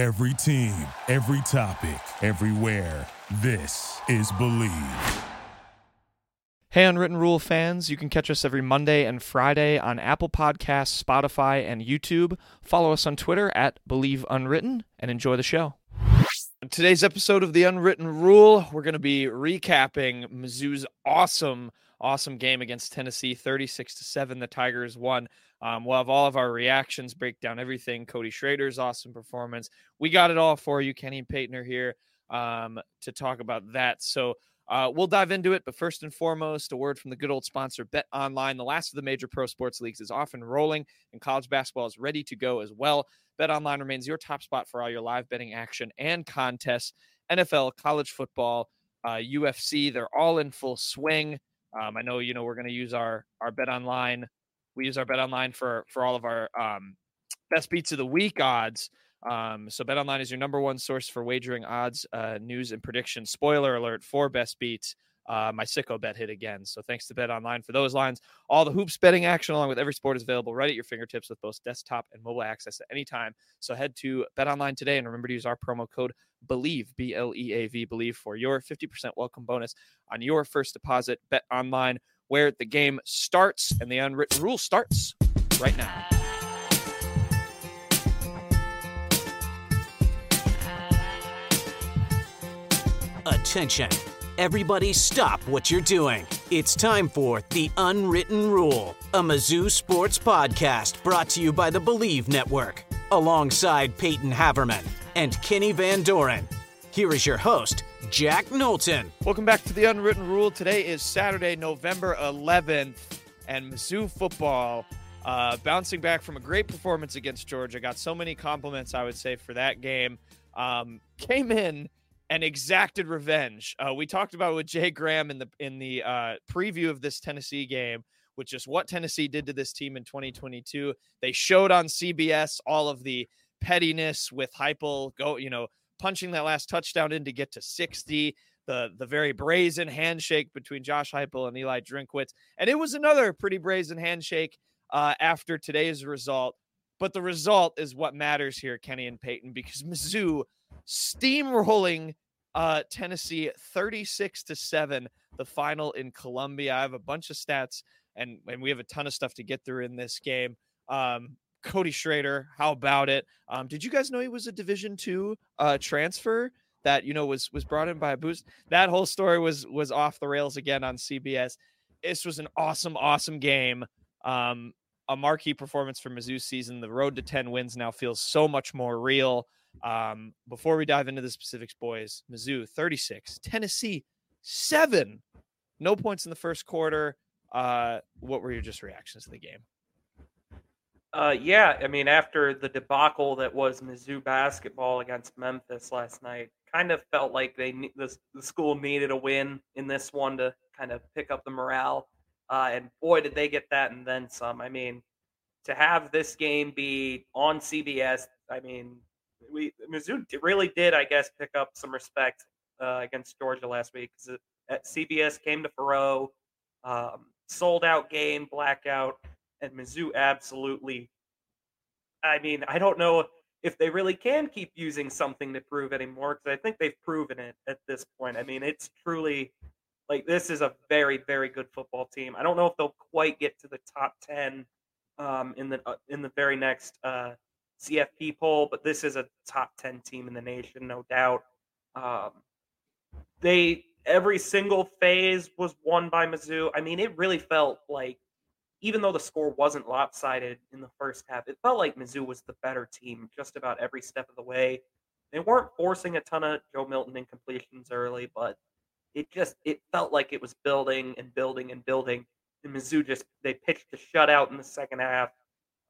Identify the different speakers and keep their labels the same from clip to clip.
Speaker 1: Every team, every topic, everywhere. This is Bleav.
Speaker 2: Hey, Unwritten Rule fans, you can catch us every Monday and Friday on Apple Podcasts, Spotify, and YouTube. Follow us on Twitter at Bleav Unwritten and enjoy the show. In today's episode of The Unwritten Rule, we're going to be recapping Mizzou's awesome, awesome game against Tennessee, 36 to 7. The Tigers won. Um, we'll have all of our reactions, break down everything. Cody Schrader's awesome performance. We got it all for you. Kenny and Peyton are here um, to talk about that. So uh, we'll dive into it. But first and foremost, a word from the good old sponsor, Bet Online. The last of the major pro sports leagues is off and rolling, and college basketball is ready to go as well. Bet Online remains your top spot for all your live betting action and contests. NFL, college football, uh, UFC, they're all in full swing. Um, I know you know we're going to use our our Bet Online we use our bet online for for all of our um, best beats of the week odds. Um, so Bet Online is your number one source for wagering odds, uh, news, and predictions. Spoiler alert for best beats. Uh, my sicko bet hit again. So thanks to Bet Online for those lines. All the hoops betting action along with every sport is available right at your fingertips with both desktop and mobile access at any time. So head to Bet Online today and remember to use our promo code BLEAV, B L E A V, BLEAV for your 50% welcome bonus on your first deposit. Bet Online where the game starts and the unwritten rule starts right now.
Speaker 3: Attention. Everybody stop what you're doing. It's time for The Unwritten Rule, a Mizzou sports podcast brought to you by the Bleav Network, alongside Peyton Haverman and Kenny Van Doren. Here is your host, Jack Knowlton.
Speaker 2: Welcome back to the Unwritten Rule. Today is Saturday, November 11th, and Mizzou football uh, bouncing back from a great performance against Georgia. Got so many compliments, I would say, for that game. Um, came in and exacted revenge. Uh, we talked about with Jay Graham in the in the uh, preview of this Tennessee game, which is what Tennessee did to this team in 2022. They showed on CBS all of the pettiness with Heupel, go, you know, punching that last touchdown in to get to 60. The, the very brazen handshake between Josh Heupel and Eli Drinkwitz. And it was another pretty brazen handshake uh, after today's result. But the result is what matters here, Kenny and Peyton, because Mizzou steamrolling uh, Tennessee 36 to 7, the final in Columbia. I have a bunch of stats and, and we have a ton of stuff to get through in this game. Um, Cody Schrader. How about it? Um, did you guys know he was a Division two uh, transfer that you know was was brought in by a boost? That whole story was was off the rails again on CBS. This was an awesome, awesome game. Um, a marquee performance for Mizzou season. The road to 10 wins now feels so much more real. Um, before we dive into the specifics, boys, Mizzou 36, Tennessee 7. No points in the first quarter. Uh, what were your just reactions to the game?
Speaker 4: Uh, yeah, I mean, after the debacle that was Mizzou basketball against Memphis last night, kind of felt like they the, the school needed a win in this one to kind of pick up the morale. Uh, and boy, did they get that and then some. I mean, to have this game be on CBS, I mean, we Mizzou really did, I guess, pick up some respect uh, against Georgia last week because CBS came to Faurot, um, sold out game, blackout and Mizzou absolutely. I mean, I don't know if they really can keep using something to prove anymore because I think they've proven it at this point. I mean, it's truly like this is a very, very good football team. I don't know if they'll quite get to the top ten um, in the uh, in the very next uh, CFP poll, but this is a top ten team in the nation, no doubt. Um, they every single phase was won by Mizzou. I mean, it really felt like even though the score wasn't lopsided in the first half, it felt like Mizzou was the better team just about every step of the way. They weren't forcing a ton of Joe Milton incompletions early, but it just it felt like it was building and building and building. And Mizzou just they pitched a shutout in the second half.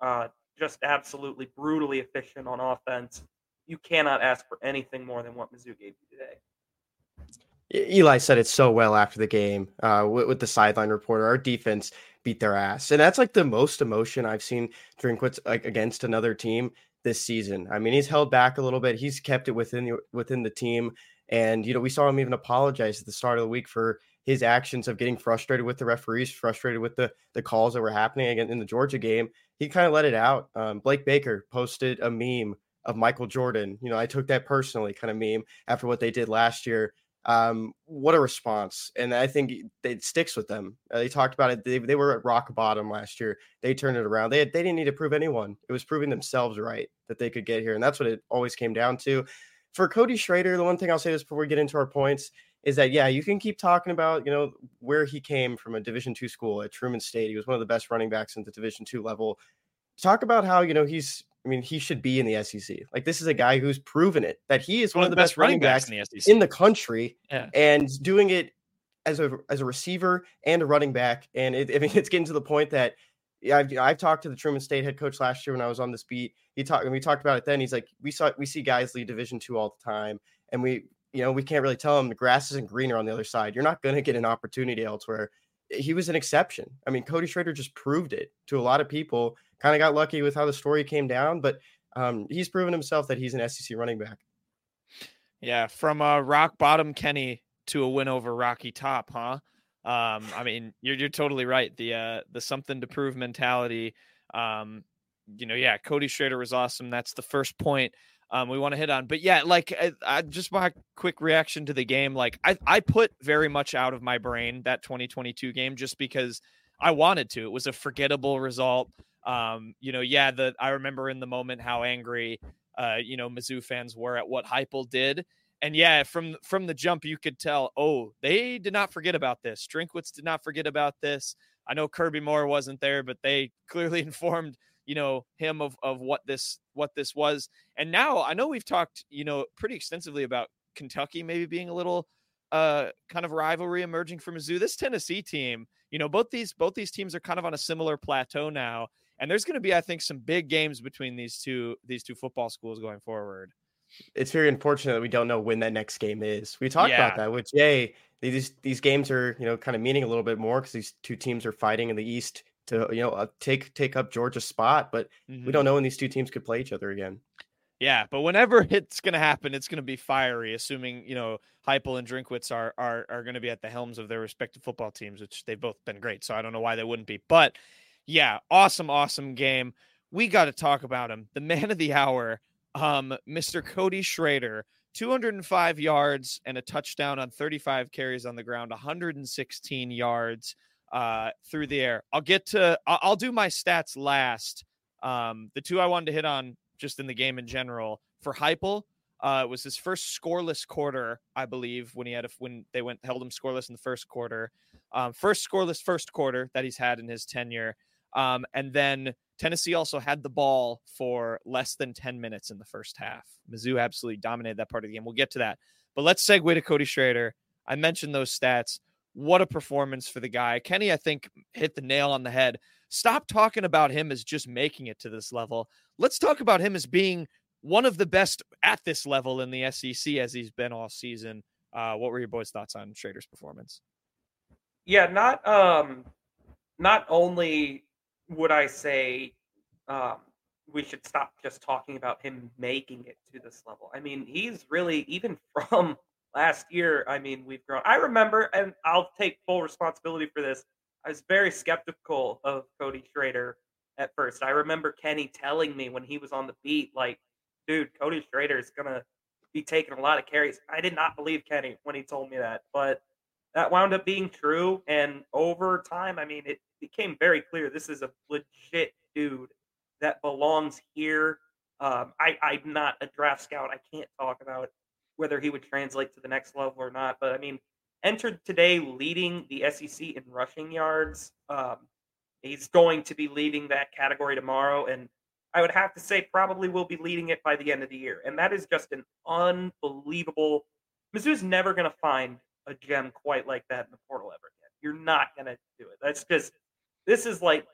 Speaker 4: Uh, just absolutely brutally efficient on offense. You cannot ask for anything more than what Mizzou gave you today.
Speaker 5: Eli said it so well after the game uh, with, with, the sideline reporter. Our defense beat their ass, and that's like the most emotion I've seen Drinkwitz like against another team this season. I mean, he's held back a little bit. He's kept it within the, within the team, and you know we saw him even apologize at the start of the week for his actions of getting frustrated with the referees, frustrated with the the calls that were happening again in the Georgia game. He kind of let it out. Um, Blake Baker posted a meme of Michael Jordan. You know, I took that personally, kind of meme after what they did last year. Um, what a response. And I think it sticks with them. Uh, they talked about it. They, they were at rock bottom last year. They turned it around. They, had, they didn't need to prove anyone. It was proving themselves right that they could get here. And that's what it always came down to. For Cody Schrader, the one thing I'll say this before we get into our points is that yeah, you can keep talking about you know where he came from a Division two school at Truman State. He was one of the best running backs in the Division two level. Talk about how you know he's. I mean, he should be in the SEC. Like this is a guy who's proven it that he is one, one of the best, best running backs, backs in, the SEC. in the country, yeah. and doing it as a as a receiver and a running back. And it, I mean, it's getting to the point that yeah, I've, I've talked to the Truman State head coach last year when I was on this beat. He talked and we talked about it then. He's like, we saw we see guys lead Division two all the time, and we you know, we can't really tell him the grass isn't greener on the other side. You're not going to get an opportunity elsewhere. He was an exception. I mean, Cody Schrader just proved it to a lot of people. Kind of got lucky with how the story came down, but um, he's proven himself that he's an SEC running back.
Speaker 2: Yeah, from a rock bottom Kenny to a win over Rocky Top, huh? Um, I mean, you're you're totally right. The uh, the something to prove mentality. Um, you know, yeah, Cody Schrader was awesome. That's the first point um, we want to hit on. But yeah, like I, I, just my quick reaction to the game. Like I, I put very much out of my brain that 2022 game just because I wanted to. It was a forgettable result. Um, you know, yeah, the I remember in the moment how angry, uh, you know, Mizzou fans were at what Heupel did. And yeah, from from the jump, you could tell. Oh, they did not forget about this. Drinkwitz did not forget about this. I know Kirby Moore wasn't there, but they clearly informed you know him of of what this what this was. And now i know we've talked you know pretty extensively about kentucky maybe being a little uh kind of rivalry emerging from mizzou. This tennessee team you know both these both these teams are kind of on a similar plateau now and there's going to be i think some big games between these two these two football schools going forward.
Speaker 5: It's very unfortunate that we don't know when that next game is. We talked yeah. about that with jay these these games are you know kind of meaning a little bit more because these two teams are fighting in the east to you know uh, take take up Georgia's spot, but mm-hmm. we don't know when these two teams could play each other again.
Speaker 2: Yeah, but whenever it's going to happen, it's going to be fiery. Assuming you know Heupel and Drinkwitz are are are going to be at the helms of their respective football teams, which they've both been great. So I don't know why they wouldn't be. But yeah, awesome, awesome game. We got to talk about him, the man of the hour, um, Mr. Cody Schrader. 205 yards and a touchdown on 35 carries on the ground, 116 yards uh, through the air. I'll get to, I'll do my stats last. Um, the two I wanted to hit on just in the game in general for Heupel. Uh, it was his first scoreless quarter, I believe, when he had a, when they went held him scoreless in the first quarter. Um, first scoreless first quarter that he's had in his tenure. Um, and then Tennessee also had the ball for less than 10 minutes in the first half. Mizzou absolutely dominated that part of the game. We'll get to that. But let's segue to Cody Schrader. I mentioned those stats. What a performance for the guy. Kenny, I think, hit the nail on the head. Stop talking about him as just making it to this level. Let's talk about him as being one of the best at this level in the SEC as he's been all season. Uh, what were your boys' thoughts on Schrader's performance?
Speaker 4: Yeah, not um, not only would I say um, we should stop just talking about him making it to this level. I mean, he's really even from last year, I mean, we've grown. I remember, and I'll take full responsibility for this. I was very skeptical of Cody Schrader at first. I remember Kenny telling me when he was on the beat, like, dude, Cody Schrader is going to be taking a lot of carries. I did not believe Kenny when he told me that, but that wound up being true. And over time, I mean, it became very clear this is a legit dude that belongs here. Um, I, I'm not a draft scout. I can't talk about whether he would translate to the next level or not. But I mean, entered today leading the SEC in rushing yards. Um, he's going to be leading that category tomorrow, and I would have to say probably will be leading it by the end of the year. And that is just an unbelievable. Mizzou's never going to find a gem quite like that in the portal ever again. You're not going to do it. That's just this is like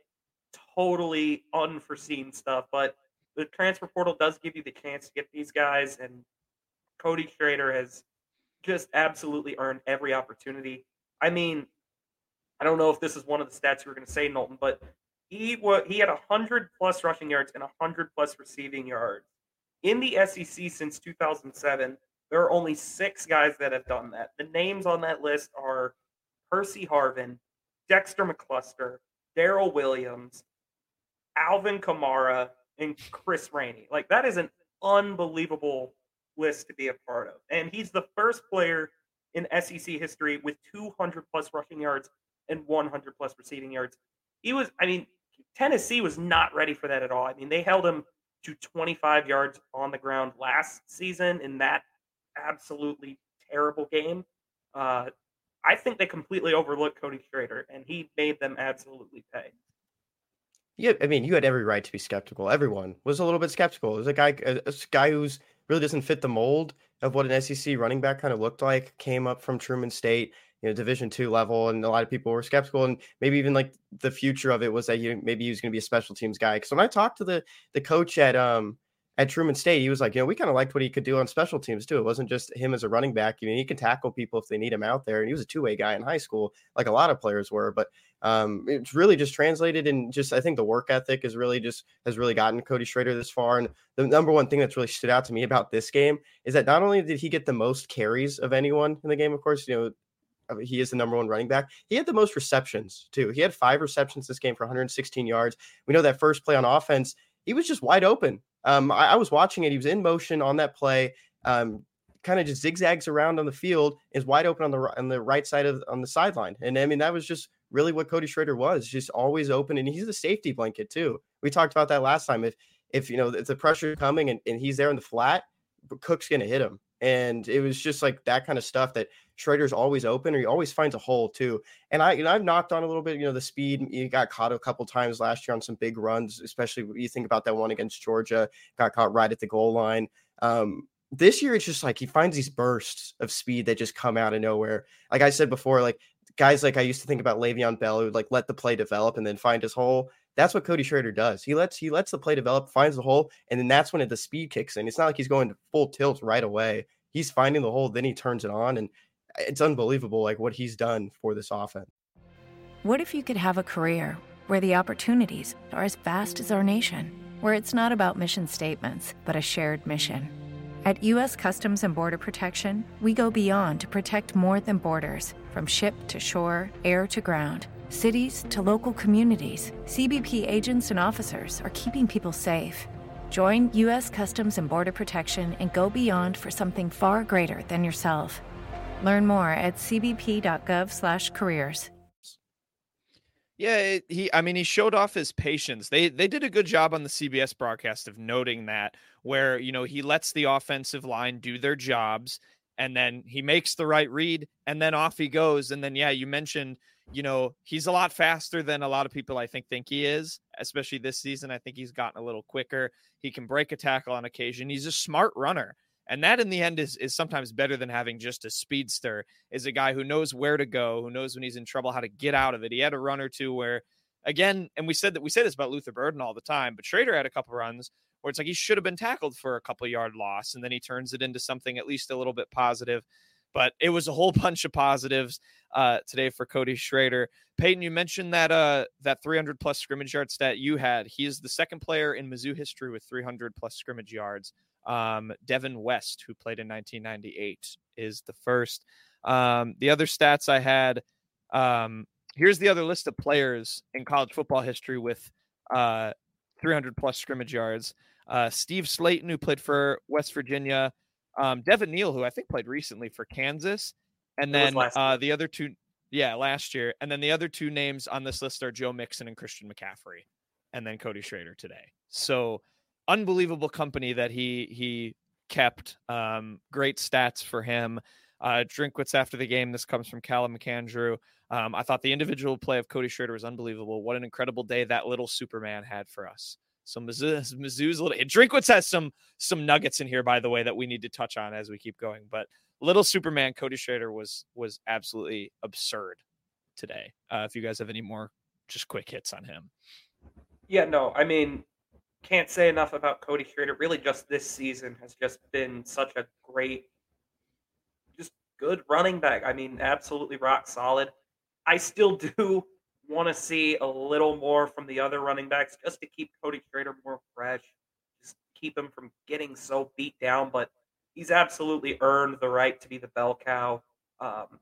Speaker 4: totally unforeseen stuff. But the transfer portal does give you the chance to get these guys, and Cody Schrader has just absolutely earned every opportunity. I mean, I don't know if this is one of the stats you were going to say, Knowlton, but he was he had hundred plus rushing yards and hundred plus receiving yards in the SEC since 2007. There are only six guys that have done that. The names on that list are Percy Harvin, Dexter McCluster, Daryl Williams, Alvin Kamara, and Chris Rainey. Like that is an unbelievable list to be a part of. And he's the first player in SEC history with 200 plus rushing yards and 100 plus receiving yards. He was, I mean, Tennessee was not ready for that at all. I mean, they held him to 25 yards on the ground last season in that absolutely terrible game. Uh, I think they completely overlooked Cody Schrader, and he made them absolutely pay.
Speaker 5: Yeah, I mean, you had every right to be skeptical. Everyone was a little bit skeptical. Was a guy, a, a guy who's really doesn't fit the mold of what an SEC running back kind of looked like. Came up from Truman State, you know, Division two level, and a lot of people were skeptical, and maybe even like the future of it was that he maybe he was going to be a special teams guy. Because when I talked to the the coach at um at Truman State, he was like, you know, we kind of liked what he could do on special teams too. It wasn't just him as a running back. You know, he can tackle people if they need him out there. And he was a two way guy in high school, like a lot of players were. But um, it's really just translated and just I think the work ethic is really just has really gotten Cody Schrader this far. And the number one thing that's really stood out to me about this game is that not only did he get the most carries of anyone in the game, of course, you know, he is the number one running back. He had the most receptions too. He had five receptions this game for 116 yards. We know that first play on offense, he was just wide open. Um, I, I, was watching it. He was in motion on that play. Um, kind of just zigzags around on the field, is wide open on the on the right side of on the sideline. And I mean, that was just really what Cody Schrader was, just always open. And he's a safety blanket too. We talked about that last time. If if you know if the pressure coming and, and he's there in the flat, Cook's gonna hit him. And it was just like that kind of stuff that Schrader's always open or he always finds a hole too. And I, you know, I've knocked on a little bit, you know, the speed. He got caught a couple times last year on some big runs, especially you think about that one against Georgia, got caught right at the goal line. Um, this year, it's just like he finds these bursts of speed that just come out of nowhere. Like I said before, like guys like I used to think about Le'Veon Bell who like let the play develop and then find his hole. That's what Cody Schrader does. He lets he lets the play develop, finds the hole, and then that's when the speed kicks in. It's not like he's going to full tilt right away. He's finding the hole, then he turns it on, and it's unbelievable like what he's done for this offense.
Speaker 6: What if you could have a career where the opportunities are as vast as our nation, where it's not about mission statements, but a shared mission? At U.S. Customs and Border Protection, we go beyond to protect more than borders from ship to shore, air to ground, cities to local communities. CBP agents and officers are keeping people safe. Join U.S. Customs and Border Protection and go beyond for something far greater than yourself. Learn more at cbp.gov/careers.
Speaker 2: Yeah, it, he. I mean, he showed off his patience. They they did a good job on the CBS broadcast of noting that, where you know he lets the offensive line do their jobs, and then he makes the right read, and then off he goes. And then yeah, you mentioned, you know, he's a lot faster than a lot of people I think think he is, especially this season. I think he's gotten a little quicker. He can break a tackle on occasion. He's a smart runner. And that in the end is is sometimes better than having just a speedster, is a guy who knows where to go, who knows when he's in trouble, how to get out of it. He had a run or two where again, and we said that we say this about Luther Burden all the time, but Schrader had a couple runs where it's like he should have been tackled for a couple yard loss, and then he turns it into something at least a little bit positive. But it was a whole bunch of positives uh, today for Cody Schrader. Peyton, you mentioned that uh, that 300 plus scrimmage yard stat you had. He is the second player in Mizzou history with 300 plus scrimmage yards. Um, Devin West, who played in 1998, is the first. Um, the other stats I had um, here's the other list of players in college football history with uh, 300 plus scrimmage yards. Uh, Steve Slaton, who played for West Virginia, um, Devin Neal, who I think played recently for Kansas, and then uh, the other two, yeah, last year, and then the other two names on this list are Joe Mixon and Christian McCaffrey, and then Cody Schrader today. So unbelievable company that he he kept. Um, great stats for him. Uh, Drinkwitz after the game. This comes from Callum McAndrew. Um, I thought the individual play of Cody Schrader was unbelievable. What an incredible day that little Superman had for us. So Mizzou, Mizzou's little Drinkwitz has some some nuggets in here, by the way, that we need to touch on as we keep going. But little Superman Cody Schrader was was absolutely absurd today. Uh, if you guys have any more, just quick hits on him.
Speaker 4: Yeah, no, I mean can't say enough about Cody Schrader. Really, just this season has just been such a great, just good running back. I mean, absolutely rock solid. I still do want to see a little more from the other running backs just to keep Cody Schrader more fresh, just keep him from getting so beat down. But he's absolutely earned the right to be the bell cow. Um,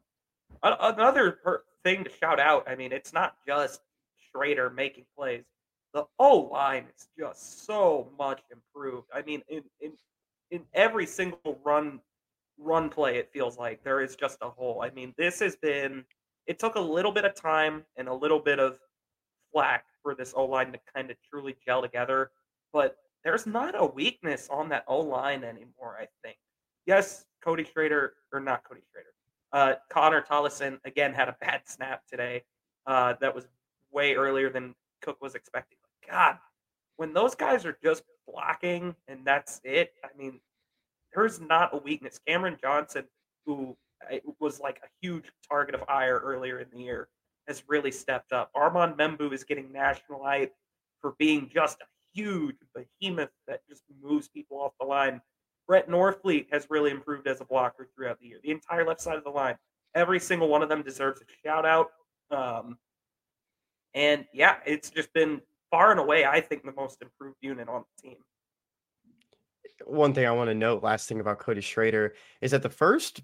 Speaker 4: another thing to shout out. I mean, it's not just Schrader making plays the O line is just so much improved. I mean, in, in in every single run run play, it feels like there is just a hole. I mean, this has been. It took a little bit of time and a little bit of flack for this O line to kind of truly gel together, but there's not a weakness on that O line anymore. I think. Yes, Cody Schrader or not Cody Schrader. Uh, Connor Tollison again had a bad snap today. Uh, that was way earlier than Cook was expecting. God, when those guys are just blocking and that's it, I mean, there's not a weakness. Cameron Johnson, who was like a huge target of ire earlier in the year, has really stepped up. Armand Membou is getting national hype for being just a huge behemoth that just moves people off the line. Brett Norfleet has really improved as a blocker throughout the year. The entire left side of the line, every single one of them deserves a shout out. Um, and yeah, it's just been far and away, I think, the most improved unit on the team.
Speaker 5: One thing I want to note, last thing about Cody Schrader, is that the first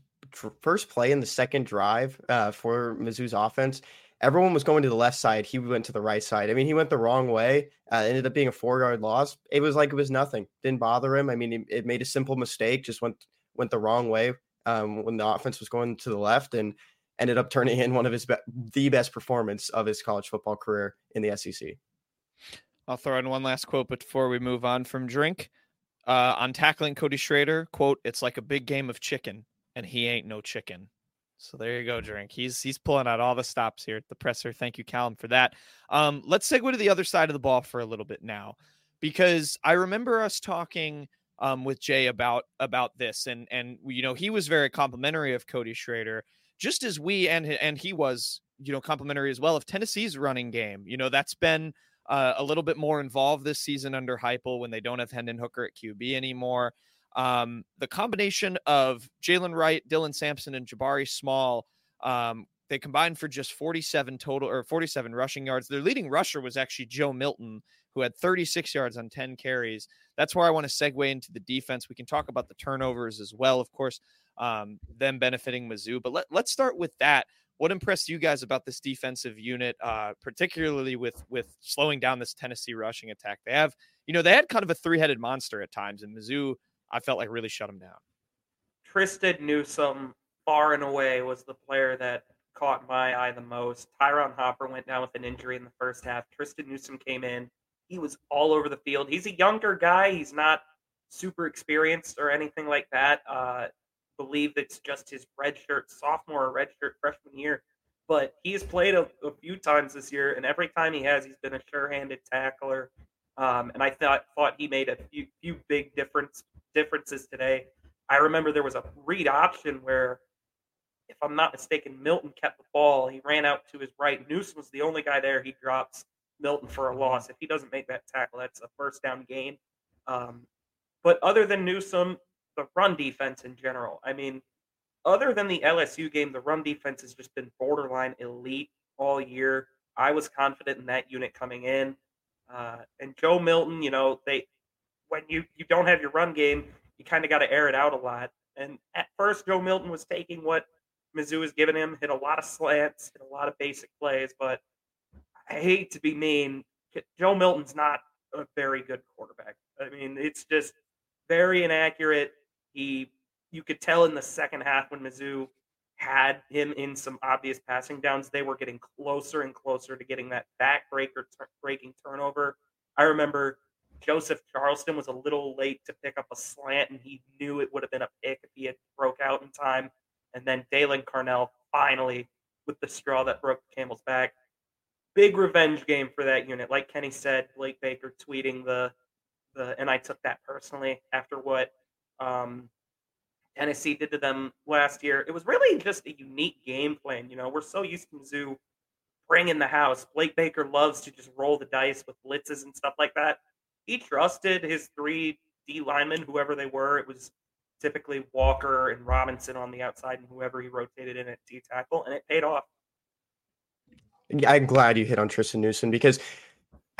Speaker 5: first play in the second drive uh, for Mizzou's offense, everyone was going to the left side. He went to the right side. I mean, he went the wrong way. Uh, ended up being a four yard loss. It was like it was nothing. Didn't bother him. I mean, it, it made a simple mistake. Just went went the wrong way um, when the offense was going to the left, and ended up turning in one of his be- the best performance of his college football career in the SEC.
Speaker 2: I'll throw in one last quote before we move on from drink. Uh, on tackling Cody Schrader, quote, it's like a big game of chicken, and he ain't no chicken. So there you go, drink. He's he's pulling out all the stops here at the presser. Thank you, Callum, for that. Um, let's segue to the other side of the ball for a little bit now, because I remember us talking um, with Jay about about this, and and you know he was very complimentary of Cody Schrader, just as we and and he was you know complimentary as well of Tennessee's running game. You know that's been uh, a little bit more involved this season under Heupel when they don't have Hendon Hooker at QB anymore. Um, the combination of Jaylen Wright, Dylan Sampson, and Jabari Small, um, they combined for just 47 total or 47 rushing yards. Their leading rusher was actually Joe Milton, who had 36 yards on 10 carries. That's where I want to segue into the defense. We can talk about the turnovers as well, of course, um, them benefiting Mizzou. But let, let's start with that. What impressed you guys about this defensive unit, uh, particularly with with slowing down this Tennessee rushing attack? They have, you know, they had kind of a three headed monster at times, and Mizzou, I felt like really shut them down.
Speaker 4: Triston Newson, far and away, was the player that caught my eye the most. Ty'Ron Hopper went down with an injury in the first half. Triston Newson came in. He was all over the field. He's a younger guy. He's not super experienced or anything like that. Uh, believe it's just his redshirt sophomore or redshirt freshman year. But he's played a, a, few times this year, and every time he has, he's been a sure-handed tackler. Um, and I thought thought he made a few, few big difference differences today. I remember there was a read option where, if I'm not mistaken, Milton kept the ball. He ran out to his right. Newson was the only guy there. He drops Milton for a loss. If he doesn't make that tackle, that's a first down gain. Um, but other than Newson, the run defense in general. I mean, other than the LSU game, the run defense has just been borderline elite all year. I was confident in that unit coming in. Uh, and Joe Milton, you know, they when you you don't have your run game, you kind of got to air it out a lot. And at first, Joe Milton was taking what Mizzou was giving him, hit a lot of slants, hit a lot of basic plays. But I hate to be mean, Joe Milton's not a very good quarterback. I mean, it's just very inaccurate. He, you could tell in the second half when Mizzou had him in some obvious passing downs, they were getting closer and closer to getting that backbreaker breaking turnover. I remember Joseph Charleston was a little late to pick up a slant, and he knew it would have been a pick if he had broke out in time. And then Daylan Carnell finally with the straw that broke camel's back. Big revenge game for that unit. Like Kenny said, Blake Baker tweeting the the and I took that personally after what um, Tennessee did to them last year. It was really just a unique game plan. You know, we're so used to Mizzou bringing the house. Blake Baker loves to just roll the dice with blitzes and stuff like that. He trusted his three D linemen, whoever they were. It was typically Walker and Robinson on the outside, and whoever he rotated in at D tackle, and it paid off.
Speaker 5: I'm glad you hit on Triston Newson because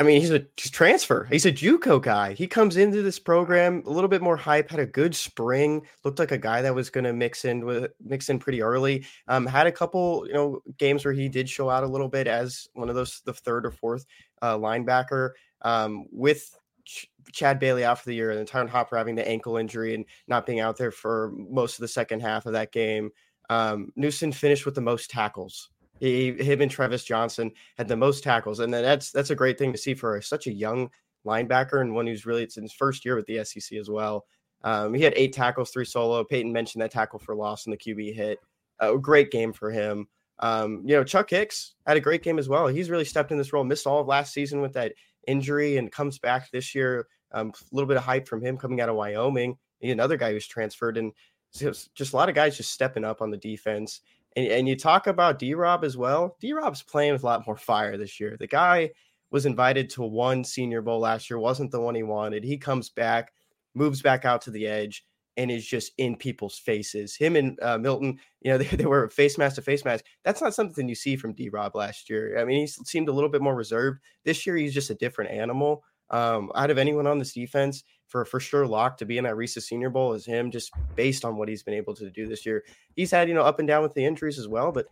Speaker 5: I mean, he's a transfer. He's a JUCO guy. He comes into this program a little bit more hype. Had a good spring. Looked like a guy that was going to mix in with mix in pretty early. Um, had a couple, you know, games where he did show out a little bit as one of those the third or fourth uh, linebacker. Um, with Ch- Chad Bailey out for the year, and Ty'Ron Hopper having the ankle injury and not being out there for most of the second half of that game. Um, Newson finished with the most tackles. He, him and Travis Johnson had the most tackles, and that's that's a great thing to see for such a young linebacker and one who's really it's in his first year with the SEC as well. Um, he had eight tackles, three solo. Peyton mentioned that tackle for loss and the QB hit. A great game for him. Um, you know, Chuck Hicks had a great game as well. He's really stepped in this role, missed all of last season with that injury and comes back this year. Um, a little bit of hype from him coming out of Wyoming. Another guy who's transferred, and just a lot of guys just stepping up on the defense. And, and you talk about D Rob as well. D Rob's playing with a lot more fire this year. The guy was invited to one Senior Bowl last year, wasn't the one he wanted. He comes back, moves back out to the edge, and is just in people's faces. Him and uh, Milton, you know, they, they were face mask to face mask. That's not something you see from D Rob last year. I mean, he seemed a little bit more reserved. This year, he's just a different animal. Um, out of anyone on this defense, for for sure, lock to be in that Reese's Senior Bowl is him, just based on what he's been able to do this year. He's had you know up and down with the injuries as well, but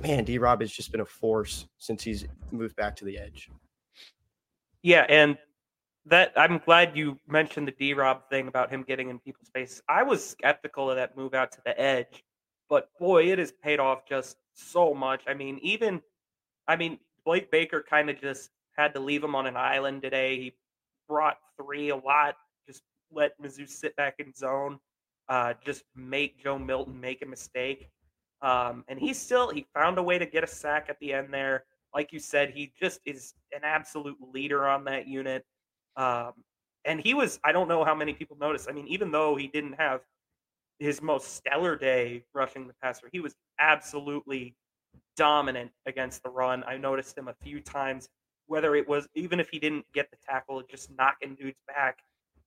Speaker 5: man, D Rob has just been a force since he's moved back to the edge.
Speaker 4: Yeah, and that I'm glad you mentioned the D Rob thing about him getting in people's face. I was skeptical of that move out to the edge, but boy, it has paid off just so much. I mean, even I mean, Blake Baker kind of just had to leave him on an island today. He brought three a lot, let Mizzou sit back in zone, uh, just make Joe Milton make a mistake. Um, and he still he found a way to get a sack at the end there. Like you said, he just is an absolute leader on that unit. Um, and he was, I don't know how many people noticed. I mean, even though he didn't have his most stellar day rushing the passer, he was absolutely dominant against the run. I noticed him a few times, whether it was even if he didn't get the tackle, just knocking dudes back,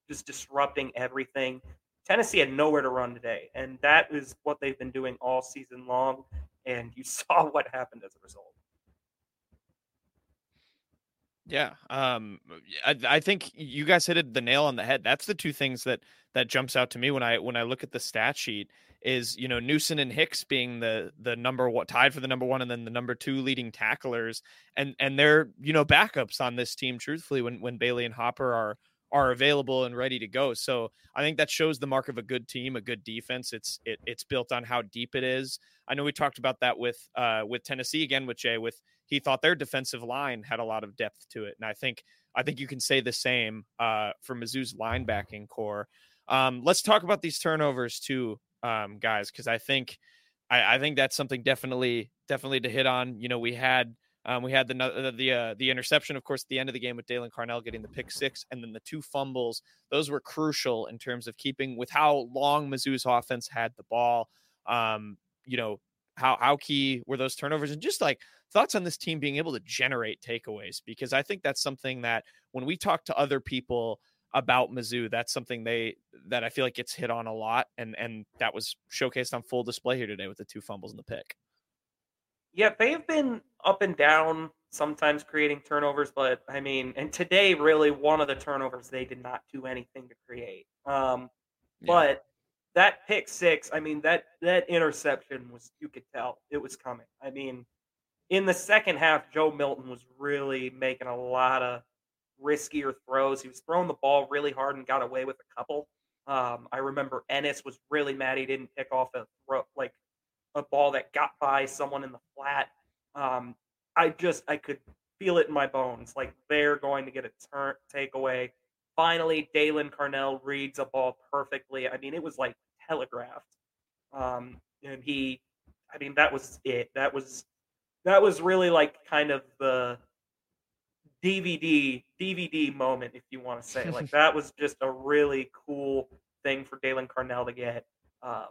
Speaker 4: just disrupting everything. Tennessee had nowhere to run today, and that is what they've been doing all season long. And you saw what happened as a result.
Speaker 2: Yeah, um, I, I think you guys hit the nail on the head. That's the two things that that jumps out to me when I when I look at the stat sheet. Is you know Newson and Hicks being the the number what tied for the number one and then the number two leading tacklers, and and they're you know backups on this team. Truthfully, when when Bailey and Hopper are are available and ready to go. So I think that shows the mark of a good team, a good defense. It's it, it's built on how deep it is. I know we talked about that with uh with Tennessee again with Jay with he thought their defensive line had a lot of depth to it. And I think I think you can say the same uh, for Mizzou's linebacking core. Um, let's talk about these turnovers too, um, guys, because I think I, I, think that's something definitely definitely to hit on. You know, we had um, we had the the uh, the interception, of course, at the end of the game with Daylan Carnell getting the pick six, and then the two fumbles. Those were crucial in terms of keeping with how long Mizzou's offense had the ball. Um, you know, how how key were those turnovers, and just like thoughts on this team being able to generate takeaways because I think that's something that when we talk to other people about Mizzou, that's something they that I feel like gets hit on a lot, and and that was showcased on full display here today with the two fumbles and the pick.
Speaker 4: Yeah, they've been up and down, sometimes creating turnovers, but I mean, and today really one of the turnovers they did not do anything to create. Um, yeah. But that pick six, I mean that that interception was you could tell it was coming. I mean, in the second half, Joe Milton was really making a lot of riskier throws. He was throwing the ball really hard and got away with a couple. Um, I remember Ennis was really mad he didn't pick off a throw like a ball that got by someone in the flat. Um, I just I could feel it in my bones, like they're going to get a turn takeaway. Finally, Daylan Carnell reads a ball perfectly. I mean, it was like telegraphed. Um, and he, I mean, that was it. That was that was really like kind of the DVD DVD moment, if you want to say. like that was just a really cool thing for Daylan Carnell to get. Um,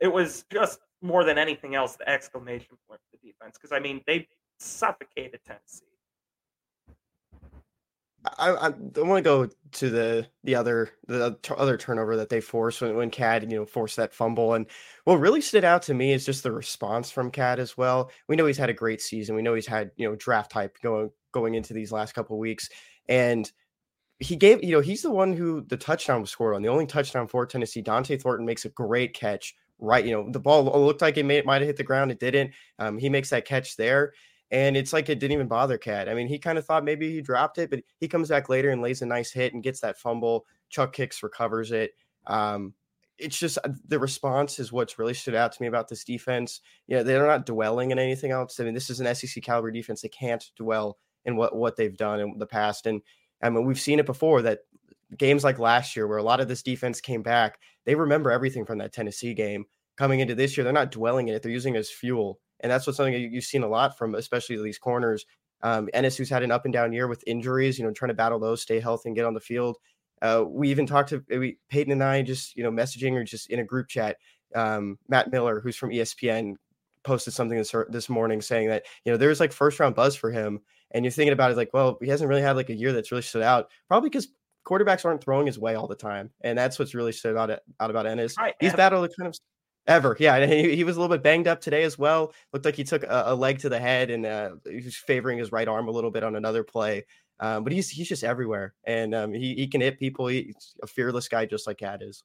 Speaker 4: it was just more than anything else the exclamation point for the defense because I mean they suffocated Tennessee.
Speaker 5: I, I, want to go to the the other the other turnover that they forced when when KAD you know forced that fumble and what really stood out to me is just the response from KAD as well. We know he's had a great season. We know he's had you know draft hype going going into these last couple weeks and he gave you know he's the one who the touchdown was scored on the only touchdown for Tennessee. Dont'e Thornton makes a great catch right you know the ball looked like it may, might have hit the ground it didn't. Um, he makes that catch there And it's like it didn't even bother KAD. I mean, he kind of thought maybe he dropped it, but he comes back later and lays a nice hit and gets that fumble. Chuck Hicks, recovers it. Um, it's just uh, the response is what's really stood out to me about this defense. You know, they're not dwelling in anything else. I mean, this is an SEC caliber defense. They can't dwell in what what they've done in the past. And I mean, we've seen it before that games like last year, where a lot of this defense came back, they remember everything from that Tennessee game. Coming into this year, they're not dwelling in it; they're using it as fuel, and that's what something you've seen a lot from, especially these corners. Um, Ennis, who's had an up and down year with injuries, you know, trying to battle those, stay healthy, and get on the field. Uh, we even talked to we, Peyton and I just you know messaging or just in a group chat. Um, Matt Miller, who's from ESPN, posted something this this morning saying that you know there's like first round buzz for him, and you're thinking about it like, well, he hasn't really had like a year that's really stood out, probably because quarterbacks aren't throwing his way all the time, and that's what's really stood out out about Ennis. Right, He's battled kind of ever, yeah. He, he was a little bit banged up today as well. Looked like he took a, a leg to the head, and uh, he was favoring his right arm a little bit on another play. Um, but he's he's just everywhere, and um, he he can hit people. He's a fearless guy, just like KAD is.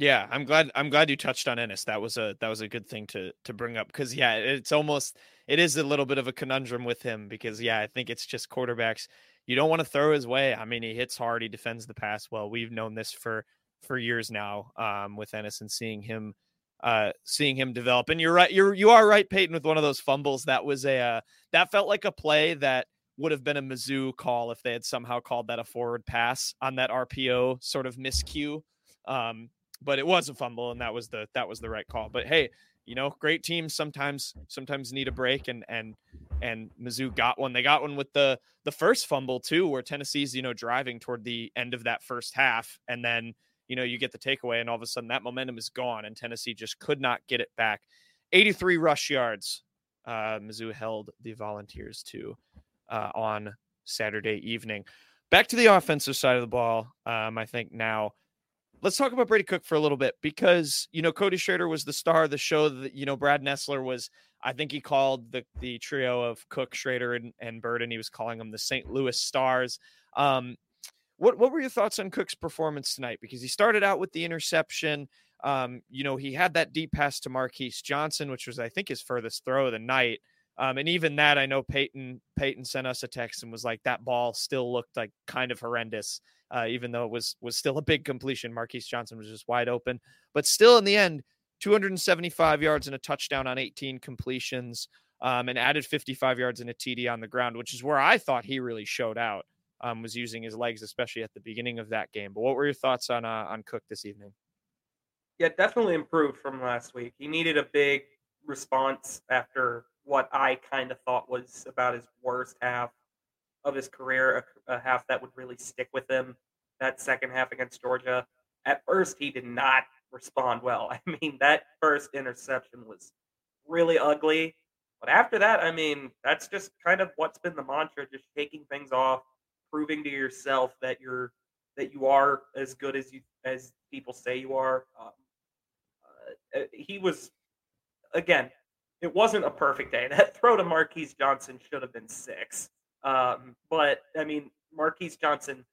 Speaker 2: Yeah, I'm glad I'm glad you touched on Ennis. That was a that was a good thing to to bring up because yeah, it's almost it is a little bit of a conundrum with him because yeah, I think it's just quarterbacks. You don't want to throw his way. I mean, he hits hard, he defends the pass well. We've known this for for years now um, with Ennis and seeing him uh, seeing him develop. And you're right, you're you are right, Peyton, with one of those fumbles. That was a uh, that felt like a play that would have been a Mizzou call if they had somehow called that a forward pass on that RPO sort of miscue. Um, but it was a fumble, and that was the that was the right call. But hey, you know, great teams sometimes sometimes need a break, and and and Mizzou got one. They got one with the the first fumble too, where Tennessee's you know driving toward the end of that first half, and then you know you get the takeaway, and all of a sudden that momentum is gone, and Tennessee just could not get it back. 83 rush yards. Uh, Mizzou held the Volunteers to uh, on Saturday evening. Back to the offensive side of the ball. Um, I think now let's talk about Brady Cook for a little bit because you know Cody Schrader was the star of the show. That you know Brad Nessler was. I think he called the the trio of Cook, Schrader, and, and Burden. He was calling them the St. Louis Stars. Um, what what were your thoughts on Cook's performance tonight? Because he started out with the interception. Um, you know, he had that deep pass to Marquis Johnson, which was I think his furthest throw of the night. Um, and even that, I know Peyton Peyton sent us a text and was like, that ball still looked like kind of horrendous, uh, even though it was was still a big completion. Marquis Johnson was just wide open, but still in the end, 275 yards and a touchdown on 18 completions, um, and added 55 yards and a TD on the ground, which is where I thought he really showed out. Um, was using his legs, especially at the beginning of that game. But what were your thoughts on uh, on Cook this evening?
Speaker 4: Yeah, definitely improved from last week. He needed a big response after what I kind of thought was about his worst half of his career, a, a, half that would really stick with him. That second half against Georgia. At first, he did not respond well. I mean, that first interception was really ugly. But after that, I mean, that's just kind of what's been the mantra: just taking things off, proving to yourself that you're that you are as good as you as people say you are. Um, uh, he was again it wasn't a perfect day. That throw to Marquis Johnson should have been six. Um, but I mean, Marquis Johnson,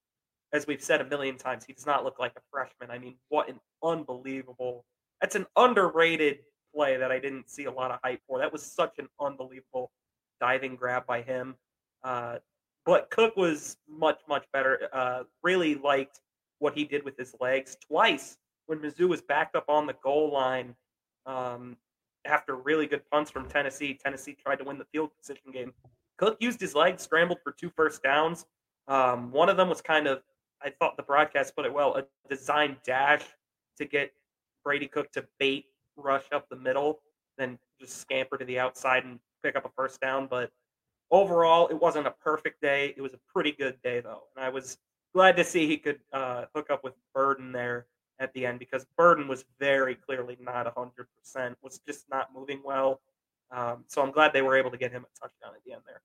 Speaker 4: as we've said a million times, he does not look like a freshman. I mean, what an unbelievable! That's an underrated play that I didn't see a lot of hype for. That was such an unbelievable diving grab by him. Uh, but Cook was much much better. Uh, really liked what he did with his legs twice when Mizzou was backed up on the goal line. Um, after really good punts from Tennessee. Tennessee tried to win the field position game. Cook used his legs, scrambled for two first downs. Um, one of them was kind of, I thought the broadcast put it well, a design dash to get Brady Cook to bait rush up the middle, then just scamper to the outside and pick up a first down. But overall, it wasn't a perfect day. It was a pretty good day, though. And I was glad to see he could uh, hook up with Burden there at the end because Burden was very clearly not 100%, was just not moving well. Um, so I'm glad they were able to get him a touchdown at the end there.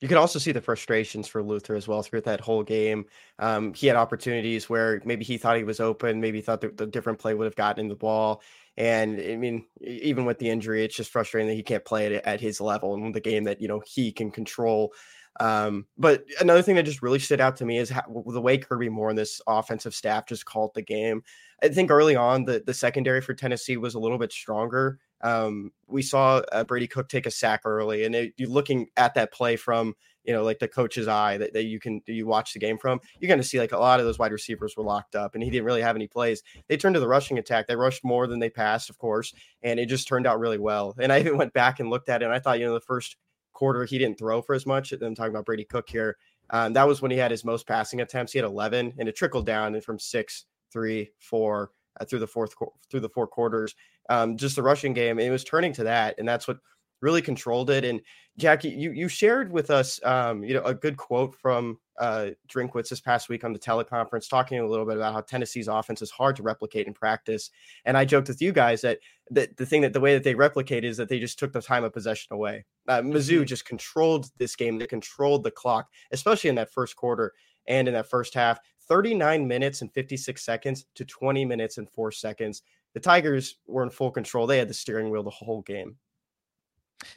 Speaker 5: You could also see the frustrations for Luther as well through that whole game. Um, he had opportunities where maybe he thought he was open, maybe thought the, the different play would have gotten in the ball. And I mean, even with the injury, it's just frustrating that he can't play it at his level in the game that you know he can control. Um, but another thing that just really stood out to me is how, the way Kirby Moore and this offensive staff just called the game. I think early on the the secondary for Tennessee was a little bit stronger. Um, we saw uh, Brady Cook take a sack early, and it, you looking at that play from you know like the coach's eye that, that you can you watch the game from. You're going to see like a lot of those wide receivers were locked up, and he didn't really have any plays. They turned to the rushing attack. They rushed more than they passed, of course, and it just turned out really well. And I even went back and looked at it, and I thought you know the first quarter he didn't throw for as much. I'm talking about Brady Cook here. Um, that was when he had his most passing attempts. He had 11, and it trickled down from six, three, four uh, through the fourth through the four quarters um, just the rushing game, it was turning to that, and that's what really controlled it. And Jackie, you you shared with us, um, you know, a good quote from uh, Drinkwitz this past week on the teleconference, talking a little bit about how Tennessee's offense is hard to replicate in practice. And I joked with you guys that that the thing that the way that they replicate is that they just took the time of possession away. Uh, Mizzou mm-hmm. just controlled this game. They controlled the clock, especially in that first quarter and in that first half. 39 minutes and 56 seconds to 20 minutes and four seconds the Tigers were in full control. They had the steering wheel the whole game.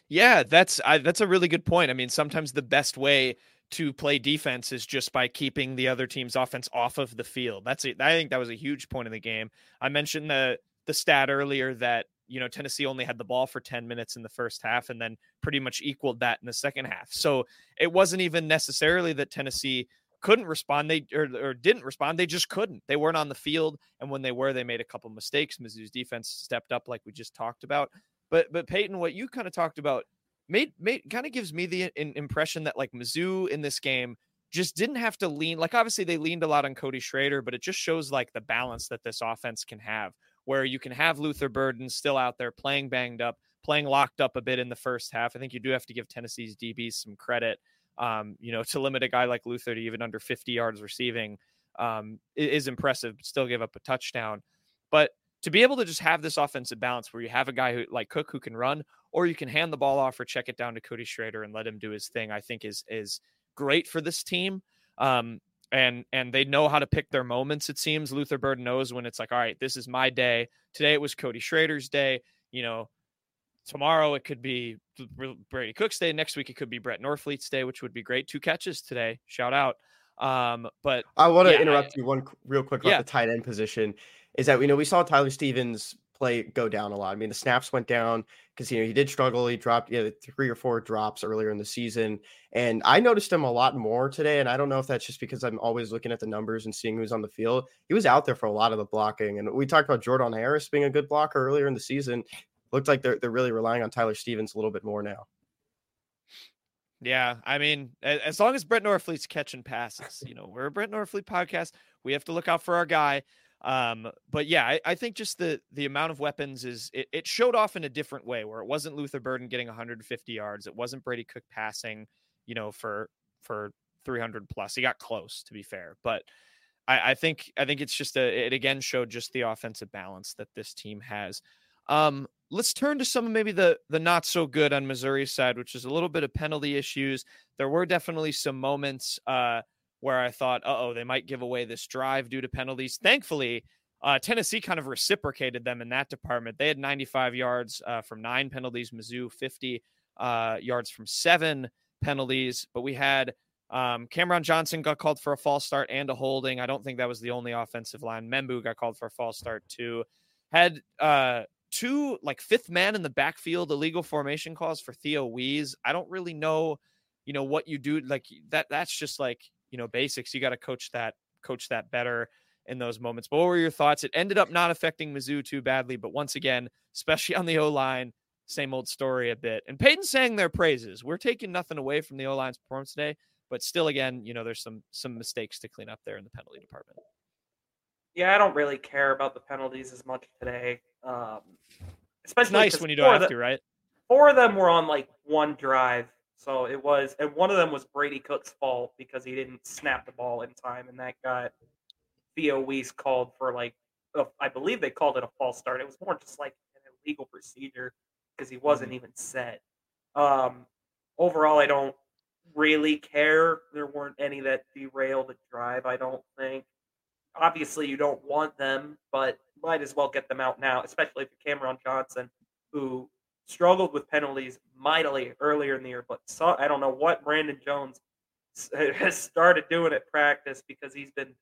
Speaker 2: Yeah, that's I, that's a really good point. I mean, sometimes the best way to play defense is just by keeping the other team's offense off of the field. That's it. I think that was a huge point in the game. I mentioned the the stat earlier that you know Tennessee only had the ball for 10 minutes in the first half and then pretty much equaled that in the second half. So it wasn't even necessarily that Tennessee couldn't respond they or, or, didn't respond they just couldn't. They weren't on the field and when they were they made a couple mistakes. Mizzou's defense stepped up like we just talked about. But but peyton what you kind of talked about made made kind of gives me the in, impression that like mizzou in this game just didn't have to lean like obviously they leaned a lot on cody schrader but it just shows like the balance that this offense can have where you can have luther burden still out there playing banged up playing locked up a bit in the first half. I think you do have to give tennessee's dbs some credit um, you know, to limit a guy like Luther to even under 50 yards receiving um, is impressive, still give up a touchdown. But to be able to just have this offensive balance where you have a guy who like Cook who can run, or you can hand the ball off or check it down to Cody Schrader and let him do his thing, I think is is great for this team. Um, and and they know how to pick their moments. It seems Luther Burden knows when it's like, all right, this is my day. Today it was Cody Schrader's day. You know, tomorrow it could be Brady Cook's day. Next week it could be Brett Norfleet's day, which would be great. Two catches today. Shout out. Um, but
Speaker 5: I want to yeah, interrupt I, you one real quick about yeah. the tight end position. Is that we know we saw Tyler Stephens play go down a lot. I mean, the snaps went down because you know he did struggle. He dropped you know, three or four drops earlier in the season, and I noticed him a lot more today. And I don't know if that's just because I'm always looking at the numbers and seeing who's on the field. He was out there for a lot of the blocking, and we talked about Jordan Harris being a good blocker earlier in the season looked like they're they're really relying on Tyler Stephens a little bit more now.
Speaker 2: Yeah, I mean, as long as Brett Norfleet's catching passes, you know, we're a Brett Norfleet podcast. We have to look out for our guy. Um, but yeah, I, I, think just the the amount of weapons is it, it, showed off in a different way where it wasn't Luther Burden getting 150 yards, it wasn't Brady Cook passing, you know, for for 300 plus. He got close, to be fair, but I, I think I think it's just a it again showed just the offensive balance that this team has. Um, let's turn to some of maybe the the not so good on Missouri's side, which is a little bit of penalty issues. There were definitely some moments uh, where I thought, oh, they might give away this drive due to penalties. Thankfully, uh, Tennessee kind of reciprocated them in that department. They had 95 yards uh, from nine penalties, Mizzou 50 uh, yards from seven penalties, but we had um, Cameron Johnson got called for a false start and a holding. I don't think that was the only offensive line. Membou got called for a false start too. Had uh, two like fifth man in the backfield illegal formation calls for Theo Wease. I don't really know, you know, what you do like that. That's just like you know basics. You got to coach that coach that better in those moments. But what were your thoughts? It ended up not affecting Mizzou too badly, but once again, especially on the O line, same old story a bit. And Peyton sang their praises. We're taking nothing away from the O line's performance today, but still, again, you know, there's some some mistakes to clean up there in the penalty department.
Speaker 4: Yeah, I don't really care about the penalties as much today. Um,
Speaker 2: especially nice when you don't have the, to, right?
Speaker 4: Four of them were on like one drive, so it was, and one of them was Brady Cook's fault because he didn't snap the ball in time, and that got Theo Wease called for like, I believe they called it a false start. It was more just like an illegal procedure because he wasn't mm-hmm. even set. Um, overall, I don't really care. There weren't any that derailed the drive. I don't think. Obviously, you don't want them, but might as well get them out now, especially for Cameron Johnson, who struggled with penalties mightily earlier in the year. But saw, I don't know what Brandon Jones has started doing at practice because he's been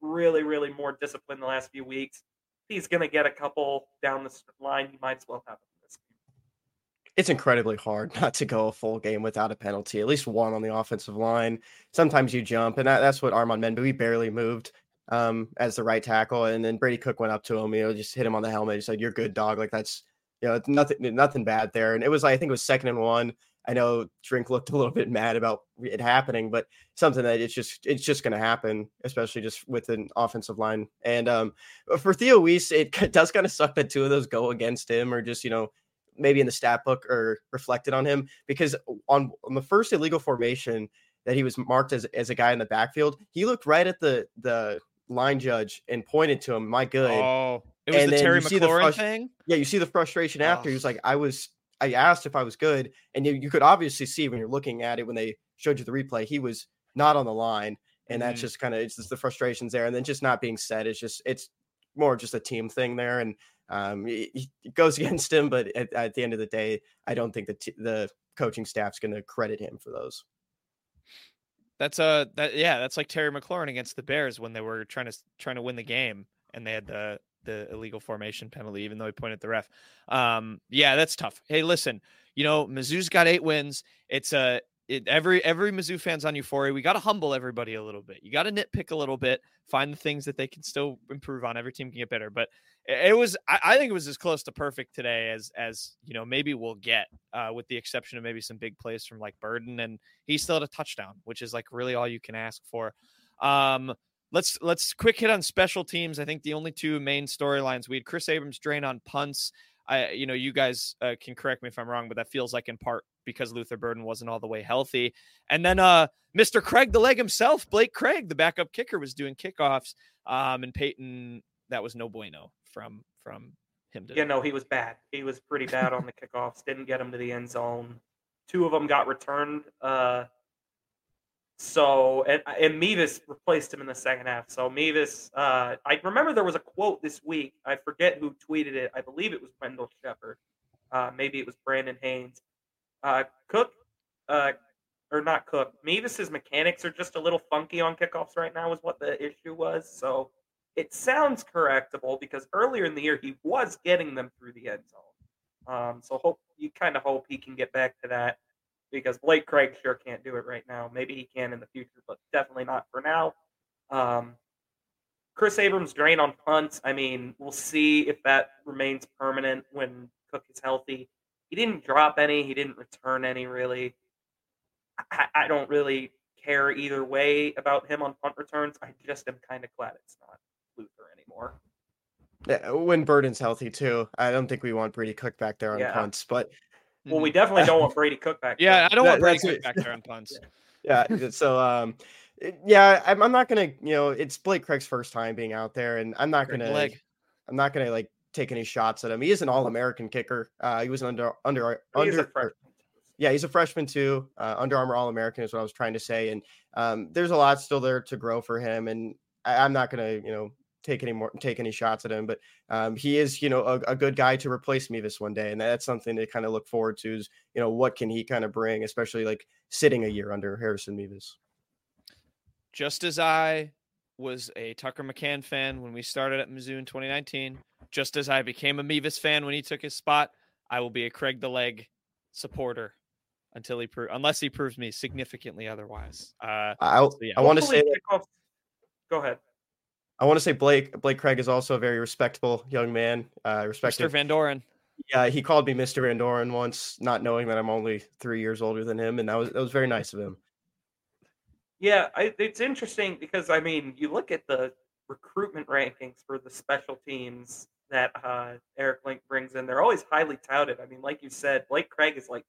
Speaker 4: really, really more disciplined the last few weeks. He's going to get a couple down the line. He might as well have them this game.
Speaker 5: it's incredibly hard not to go a full game without a penalty, at least one on the offensive line. Sometimes you jump, and that, that's what Armand Membou, we barely moved um, as the right tackle. And then Brady Cook went up to him, you know, just hit him on the helmet. He said, You're good, dog. Like that's, you know, nothing, nothing bad there. And it was, I think it was second and one. I know Drink looked a little bit mad about it happening, but something that it's just it's just going to happen, especially just with an offensive line. And um, for Theo Wease, it does kind of suck that two of those go against him, or just you know maybe in the stat book or reflected on him because on, on the first illegal formation that he was marked as, as a guy in the backfield, he looked right at the the line judge and pointed to him, "My good."
Speaker 2: Oh, it was and the Terry McLaurin frust- thing.
Speaker 5: Yeah, you see the frustration after. Oh. He was like, "I was." I asked if I was good, and you, you could obviously see when you're looking at it when they showed you the replay, he was not on the line, and mm-hmm. that's just kind of it's just the frustrations there, and then just not being said. It's just it's more just a team thing there, and um, it, it goes against him. But at, at, the end of the day, I don't think the t- the coaching staff's going to credit him for those.
Speaker 2: That's uh that yeah, that's like Terry McLaurin against the Bears when they were trying to trying to win the game and they had the the illegal formation penalty, even though he pointed the ref. Um, yeah, that's tough. Hey, listen, you know, Mizzou's got eight wins. It's a it, every every Mizzou fans on euphoria. We got to humble everybody a little bit. You got to nitpick a little bit, find the things that they can still improve on. Every team can get better, but it was I, think it was as close to perfect today as as you know maybe we'll get, uh, with the exception of maybe some big plays from like Burden, and he still had a touchdown, which is like really all you can ask for. Um, let's let's quick hit on special teams. I think the only two main storylines we had Kris Abrams-Draine on punts. I, you know, you guys uh, can correct me if I'm wrong, but that feels like in part because Luther Burden wasn't all the way healthy. And then uh, Mr. Craig the leg himself, Blake Craig, the backup kicker, was doing kickoffs. Um, and Peyton, that was no bueno from from him.
Speaker 4: Today. Yeah, no, he was bad. He was pretty bad on the kickoffs. Didn't get him to the end zone. Two of them got returned. Uh, so and, and Mevis replaced him in the second half. So Mevis, uh, I remember there was a quote this week. I forget who tweeted it. I believe it was Wendell Shepard. Uh, maybe it was Brandon Haynes. Uh, Cook, uh, or not Cook. Mevis's mechanics are just a little funky on kickoffs right now. Is what the issue was. So it sounds correctable because earlier in the year he was getting them through the end zone. Um, so hope you kind of hope he can get back to that because Blake Craig sure can't do it right now. Maybe he can in the future, but definitely not for now. Um, Kris Abrams-Draine on punts. I mean, we'll see if that remains permanent when Cook is healthy. He didn't drop any. He didn't return any really. I, I don't really care either way about him on punt returns. I just am kind of glad it's not anymore.
Speaker 5: Yeah, when Burden's healthy too. I don't think we want Brady Cook back there on yeah. punts, but
Speaker 4: well, we mm-hmm. definitely don't want Brady Cook back.
Speaker 2: yeah, I don't want Brady Cook back there on punts.
Speaker 5: yeah. yeah, so um, yeah, I'm, I'm not gonna, you know, it's Blake Craig's first time being out there, and I'm not gonna, leg. I'm not gonna like take any shots at him. He is an All American kicker. Uh, he was an under under under. Yeah, he's a freshman too. Uh, Under Armour All American is what I was trying to say, and um, there's a lot still there to grow for him. And I, I'm not gonna, you know, take any more take any shots at him, but um, he is you know a, a, good guy to replace me this one day, and that's something to kind of look forward to. Is you know what can he kind of bring, especially like sitting a year under Harrison Mevis.
Speaker 2: Just as I was a Tucker McCann fan when we started at Mizzou in 2019, just as I became a Mevis fan when he took his spot, I will be a Craig the Leg supporter until he pro- unless he proves me significantly otherwise. Uh,
Speaker 5: so yeah. I want to say.
Speaker 4: Go ahead.
Speaker 5: I want to say Blake Blake Craig is also a very respectable young man. Uh, respected.
Speaker 2: Mr. Van Doren.
Speaker 5: Yeah, he called me Mr. Van Doren once, not knowing that I'm only three years older than him, and that was that was very nice of him.
Speaker 4: Yeah, I, it's interesting because I mean, you look at the recruitment rankings for the special teams that uh, Erik Link brings in; they're always highly touted. I mean, like you said, Blake Craig is like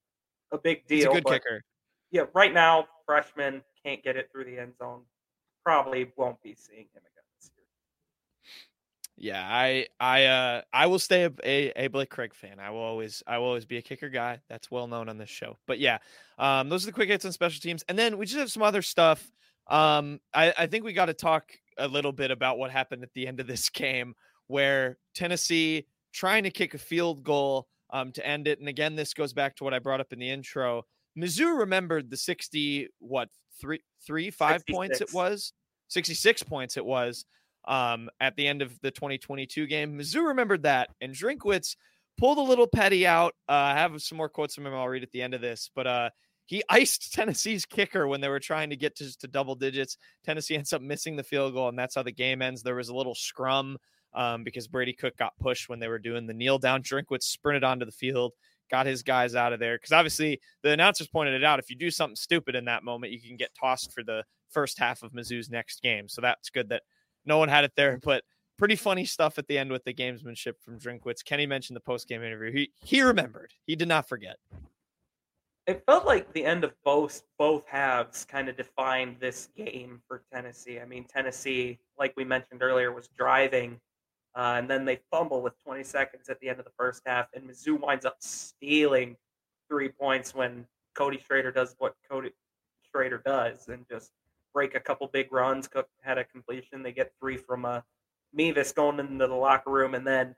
Speaker 4: a big deal.
Speaker 2: He's a good kicker.
Speaker 4: Yeah, right now, freshman can't get it through the end zone. Probably won't be seeing him again.
Speaker 2: Yeah, I I uh I will stay a, a, a, Blake Craig fan. I will always I will always be a kicker guy. That's well known on this show. But yeah, um, those are the quick hits on special teams, and then we just have some other stuff. Um, I I think we got to talk a little bit about what happened at the end of this game, where Tennessee trying to kick a field goal um to end it, and again this goes back to what I brought up in the intro. Mizzou remembered the sixty what three three five 66. points it was sixty six points it was um, at the end of the 2022 game. Mizzou remembered that, and Drinkwitz pulled a little petty out. Uh, I have some more quotes from him. I'll read at the end of this, but uh, he iced Tennessee's kicker when they were trying to get to, to double digits. Tennessee ends up missing the field goal, and that's how the game ends. There was a little scrum um, because Brady Cook got pushed when they were doing the kneel down. Drinkwitz sprinted onto the field, got his guys out of there. Because obviously, the announcers pointed it out. If you do something stupid in that moment, you can get tossed for the first half of Mizzou's next game. So that's good that no one had it there. But pretty funny stuff at the end with the gamesmanship from Drinkwitz. Kenny mentioned the post game interview. He he remembered. He did not forget
Speaker 4: it felt like the end of both both halves kind of defined this game for Tennessee. I mean, Tennessee, like we mentioned earlier, was driving, uh, and then they fumble with 20 seconds at the end of the first half, and Mizzou winds up stealing three points when Cody Schrader does what Cody Schrader does, and just break a couple big runs. Cook had a completion. They get three from uh, Mevis going into the locker room, and then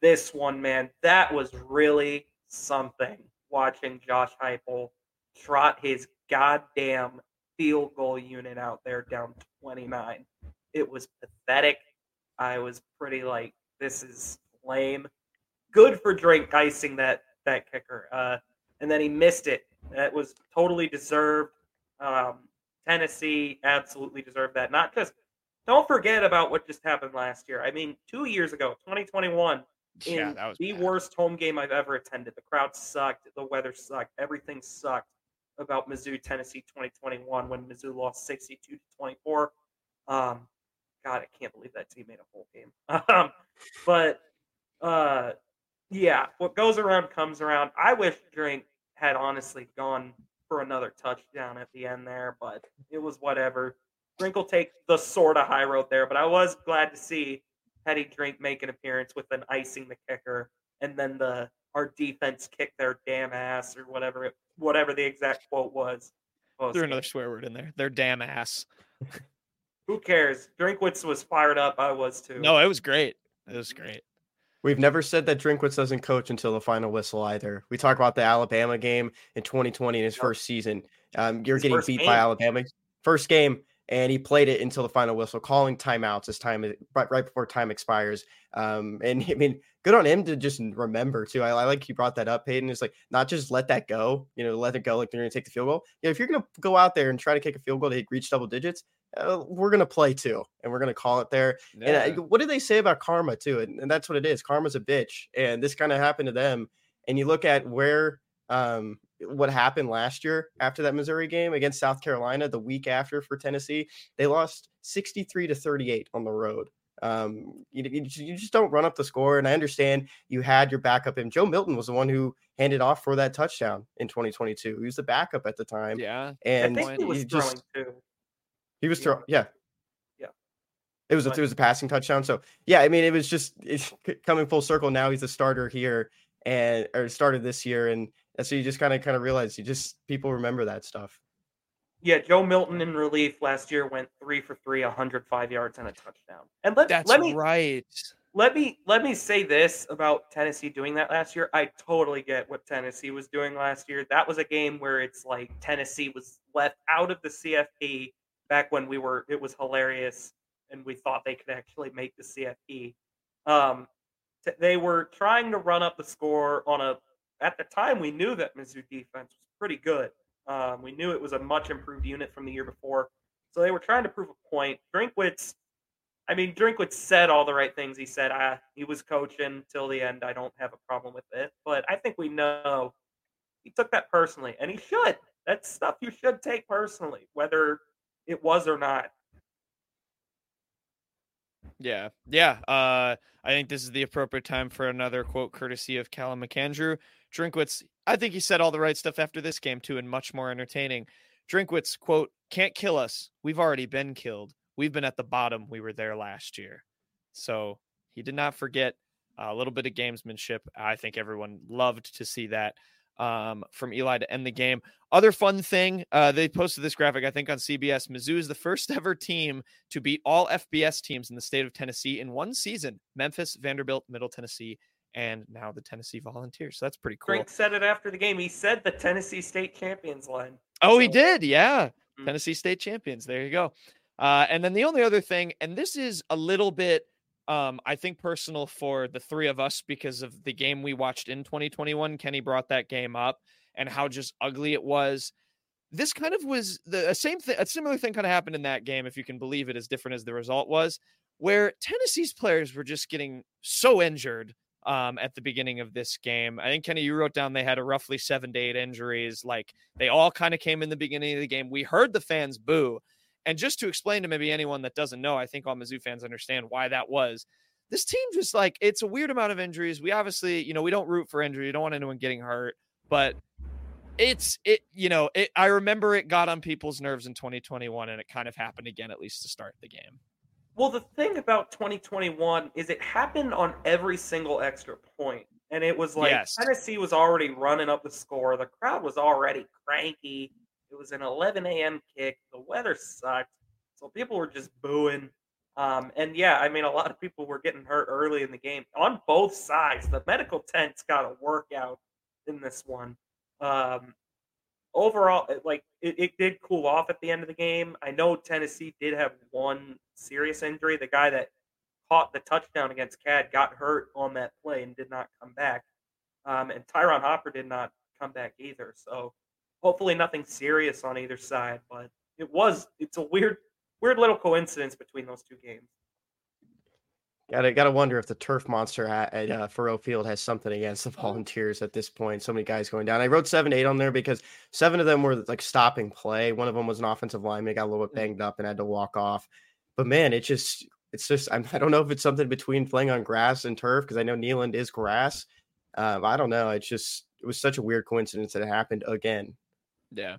Speaker 4: this one, man, that was really something watching Josh Heupel trot his goddamn field goal unit out there down 29. It was pathetic. I was pretty like, this is lame. Good for Drink icing that that kicker. Uh, and then he missed it. That was totally deserved. Um, Tennessee absolutely deserved that. Not just don't forget about what just happened last year. I mean, two years ago, 2021, in yeah, that was the bad. worst home game I've ever attended. The crowd sucked, the weather sucked, everything sucked about Mizzou Tennessee 2021 when Mizzou lost 62 to 24. Um, God, I can't believe that team made a whole game. Um, but uh, yeah, what goes around comes around. I wish Drink had honestly gone for another touchdown at the end there, but it was whatever. Drink will take the sort of high road there, but I was glad to see Petty Drink make an appearance with an icing the kicker, and then the our defense kicked their damn ass or whatever it, whatever the exact quote was.
Speaker 2: Oh, Threw another swear word in there. Their damn ass.
Speaker 4: Who cares? Drinkwitz was fired up. I was too.
Speaker 2: No, it was great. It was great.
Speaker 5: We've never said that Drinkwitz doesn't coach until the final whistle either. We talk about the Alabama game in 2020 in his yep. first season. Um, you're his getting beat game. by Alabama. First game, and he played it until the final whistle, calling timeouts as time right, right before time expires. Um, and I mean, good on him to just remember too. I, I like you brought that up, Hayden. It's like not just let that go, you know, let it go like they're going to take the field goal. Yeah, if you're going to go out there and try to kick a field goal to reach double digits, uh, we're going to play too, and we're going to call it there. Yeah. And uh, what do they say about karma too? And, and that's what it is. Karma's a bitch, and this kind of happened to them. And you look at where um, what happened last year after that Missouri game against South Carolina the week after for Tennessee. They lost 63 to 38 on the road. Um, you, you, just don't run up the score. And I understand you had your backup, and Joe Milton was the one who handed off for that touchdown in 2022. He was the backup at the time.
Speaker 2: Yeah.
Speaker 5: And
Speaker 4: he was just, too.
Speaker 5: He was throwing, yeah. Yeah. It was, a, it was a passing touchdown. So, yeah, I mean, it was just coming full circle. Now he's a starter here and or started this year. And and so you just kind of kind of realize you just people remember that stuff.
Speaker 4: Yeah, Joe Milton in relief last year went three for three, 105 yards and a touchdown. And let,
Speaker 2: That's
Speaker 4: let me
Speaker 2: right.
Speaker 4: Let me let me say this about Tennessee doing that last year. I totally get what Tennessee was doing last year. That was a game where it's like Tennessee was left out of the CFP back when we were it was hilarious and we thought they could actually make the CFP. Um, t- they were trying to run up the score on a at the time we knew that Mizzou defense was pretty good. Um, we knew it was a much improved unit from the year before. So they were trying to prove a point. Drinkwitz, I mean, Drinkwitz said all the right things. He said ah, he was coaching till the end. I don't have a problem with it. But I think we know he took that personally, and he should. That's stuff you should take personally, whether it was or not.
Speaker 2: Yeah, yeah. Uh, I think this is the appropriate time for another quote courtesy of Callum McAndrew. Drinkwitz, I think he said all the right stuff after this game too, and much more entertaining. Drinkwitz, quote, can't kill us. We've already been killed. We've been at the bottom. We were there last year. So he did not forget a little bit of gamesmanship. I think everyone loved to see that um, from Eli to end the game. Other fun thing, uh, they posted this graphic, I think, on CBS. Mizzou is the first ever team to beat all FBS teams in the state of Tennessee in one season Memphis, Vanderbilt, Middle Tennessee, and now the Tennessee Volunteers. So that's pretty cool.
Speaker 4: Frank said it after the game. He said the Tennessee State champions line.
Speaker 2: Oh, so. he did. Yeah. Mm-hmm. Tennessee State champions. There you go. Uh, and then the only other thing, and this is a little bit Um, I think personal for the three of us because of the game we watched in 2021. Kenny brought that game up and how just ugly it was. This kind of was the same thing. A similar thing kind of happened in that game, if you can believe it, as different as the result was, where Tennessee's players were just getting so injured um, at the beginning of this game. I think Kenny, you wrote down they had a roughly seven to eight injuries. Like they all kind of came in the beginning of the game. We heard the fans boo. And just to explain to maybe anyone that doesn't know, I think all Mizzou fans understand why that was. This team just like it's a weird amount of injuries. We obviously, you know, we don't root for injury. We don't want anyone getting hurt, but it's it, you know, it I remember it got on people's nerves in 2021 and it kind of happened again, at least to start the game.
Speaker 4: Well, the thing about 2021 is it happened on every single extra point. And it was like
Speaker 2: Yes.
Speaker 4: Tennessee was already running up the score. The crowd was already cranky. It was an 11 a.m. kick. The weather sucked. So people were just booing. Um, and yeah, I mean, a lot of people were getting hurt early in the game on both sides. The medical tents got a workout in this one. Um, overall, it- like it, it did cool off at the end of the game. I know Tennessee did have one serious injury. The guy that caught the touchdown against KAD got hurt on that play and did not come back. Um, and Ty'Ron Hopper did not come back either. So hopefully nothing serious on either side. But it was it's a weird weird little coincidence between those two games.
Speaker 5: Gotta gotta wonder if the turf monster at, at uh, Faurot Field has something against the volunteers at this point. So many guys going down. I wrote seven, eight on there because seven of them were like stopping play. One of them was an offensive lineman, got a little bit banged up and had to walk off. But man, it just it's just I'm, I don't know if it's something between playing on grass and turf because I know Neyland is grass. Um, I don't know. It's just it was such a weird coincidence that it happened again.
Speaker 2: Yeah.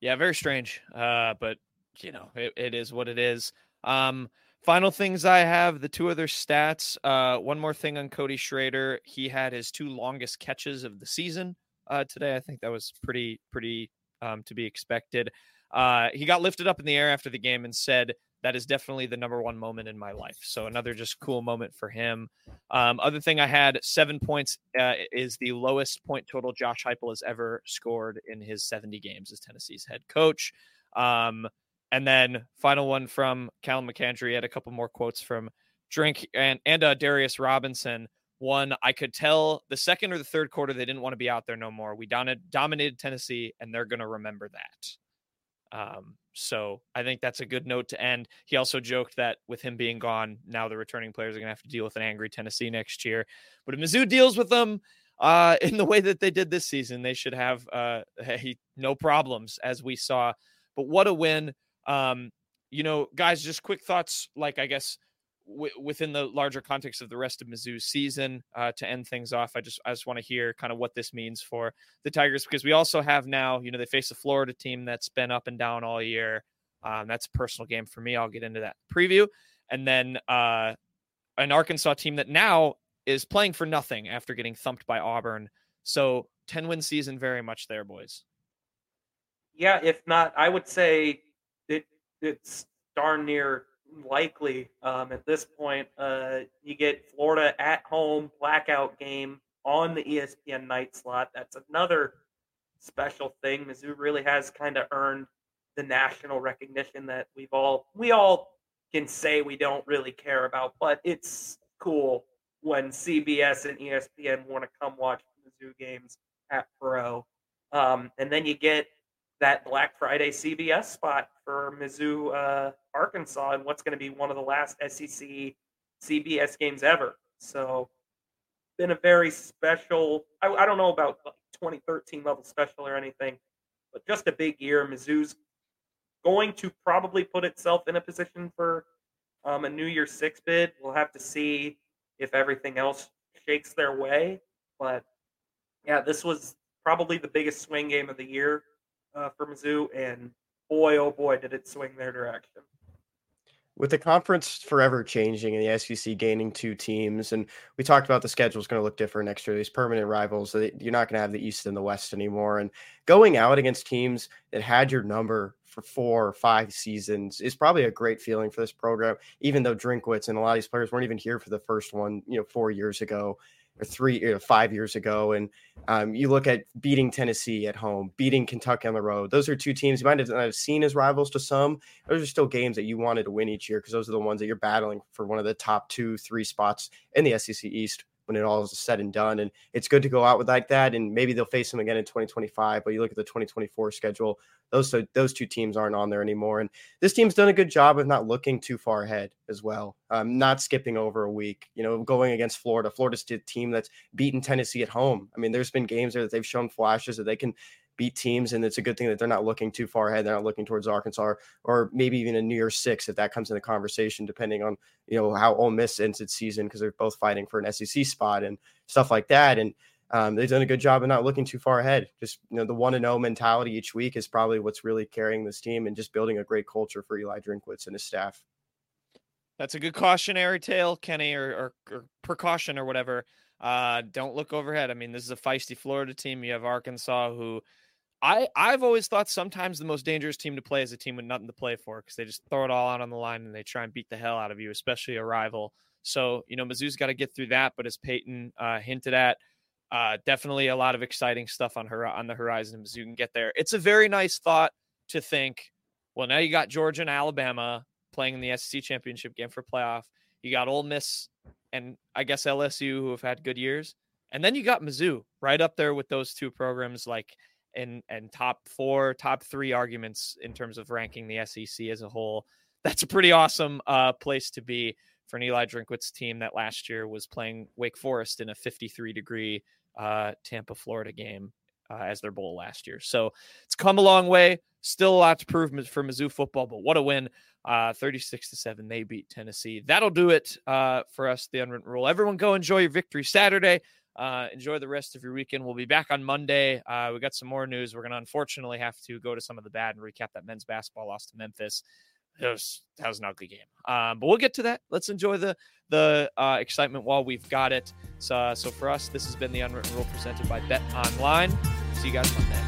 Speaker 2: Yeah, very strange. Uh, but you know, it, it is what it is. Um, final things I have the two other stats. Uh, one more thing on Cody Schrader. He had his two longest catches of the season uh, today. I think that was pretty, pretty um, to be expected. Uh, he got lifted up in the air after the game and said, that is definitely the number one moment in my life. So another just cool moment for him. Um, other thing I had seven points uh, is the lowest point total Josh Heupel has ever scored in his 70 games as Tennessee's head coach. Um, and then final one from Callum McAndrew. He had a couple more quotes from Drink and and uh, Darius Robinson. One, I could tell the second or the third quarter they didn't want to be out there no more. We dominated Tennessee, and they're going to remember that. Um, so I think that's a good note to end. He also joked that with him being gone, now the returning players are going to have to deal with an angry Tennessee next year. But if Mizzou deals with them uh, in the way that they did this season, they should have uh, hey, no problems, as we saw. But what a win! Um, you know, guys, just quick thoughts. Like I guess w- within the larger context of the rest of Mizzou's season, uh, to end things off, I just I just want to hear kind of what this means for the Tigers because we also have now, you know, they face a Florida team that's been up and down all year. Um, that's a personal game for me. I'll get into that preview, and then uh, an Arkansas team that now is playing for nothing after getting thumped by Auburn. So ten win season, very much there, boys.
Speaker 4: Yeah, if not, I would say it it's darn near likely um, at this point. Uh, you get Florida at home blackout game on the ESPN night slot. That's another special thing. Mizzou really has kind of earned the national recognition that we've all we all can say we don't really care about, but it's cool when CBS and ESPN want to come watch Mizzou games at Faurot. Um, and then you get that Black Friday CBS spot for Mizzou, uh, Arkansas, and what's going to be one of the last SEC CBS games ever. So, been a very special. I, I don't know about like 2013 level special or anything, but just a big year. Mizzou's going to probably put itself in a position for um, a New Year's Six bid. We'll have to see if everything else shakes their way, but yeah, this was probably the biggest swing game of the year uh, for Mizzou, and boy, oh boy, did it swing their direction.
Speaker 5: with the conference forever changing and the SEC gaining two teams, and we talked about the schedule is going to look different next year. These permanent rivals, you're not going to have the East and the West anymore. And going out against teams that had your number for four or five seasons is probably a great feeling for this program. Even though Drinkwitz and a lot of these players weren't even here for the first one, you know, four years ago. Or three or five years ago. And um, you look at beating Tennessee at home, beating Kentucky on the road. Those are two teams you might have, have seen as rivals to some. Those are still games that you wanted to win each year because those are the ones that you're battling for one of the top two, three spots in the SEC East when it all is said and done. And it's good to go out with like that. And maybe they'll face them again in 2025. But you look at the 2024 schedule, those those two teams aren't on there anymore. And this team's done a good job of not looking too far ahead as well, um, not skipping over a week. You know, going against Florida. Florida's a team that's beaten Tennessee at home. I mean, there's been games there that they've shown flashes that they can beat teams, and it's a good thing that they're not looking too far ahead. They're not looking towards Arkansas or, or maybe even a New Year's Six if that comes in the conversation, depending on you know how Ole Miss ends its season because they're both fighting for an SEC spot and stuff like that. And um, they've done a good job of not looking too far ahead. Just you know, the one and zero mentality each week is probably what's really carrying this team and just building a great culture for Eli Drinkwitz and his staff.
Speaker 2: That's a good cautionary tale, Kenny, or, or, or precaution or whatever. Uh, don't look overhead. I mean, this is a feisty Florida team. You have Arkansas, who I I've always thought sometimes the most dangerous team to play is a team with nothing to play for because they just throw it all out on the line and they try and beat the hell out of you, especially a rival. So you know, Mizzou's got to get through that. But as Peyton uh, hinted at, uh, definitely a lot of exciting stuff on her on the horizon. Mizzou can get there. It's a very nice thought to think. Well, now you got Georgia and Alabama playing in the SEC championship game for playoff. You got Ole Miss and I guess LSU who have had good years, and then you got Mizzou right up there with those two programs, like and and top four, top three arguments in terms of ranking the SEC as a whole. That's a pretty awesome uh, place to be for an Eli Drinkwitz team that last year was playing Wake Forest in a 53 degree uh, Tampa, Florida game uh, as their bowl last year. So it's come a long way. Still a lot to prove for Mizzou football, but what a win! Uh, 36 to seven, they beat Tennessee. That'll do it uh, for us. The unwritten rule. Everyone, go enjoy your victory Saturday. Uh, enjoy the rest of your weekend. We'll be back on Monday. Uh, we got some more news. We're going to unfortunately have to go to some of the bad and recap that men's basketball loss to Memphis it was that was an ugly game. Um, but we'll get to that. Let's enjoy the the uh, excitement while we've got it. So, so for us, this has been the Unwritten Rule presented by Bet Online. See you guys Monday.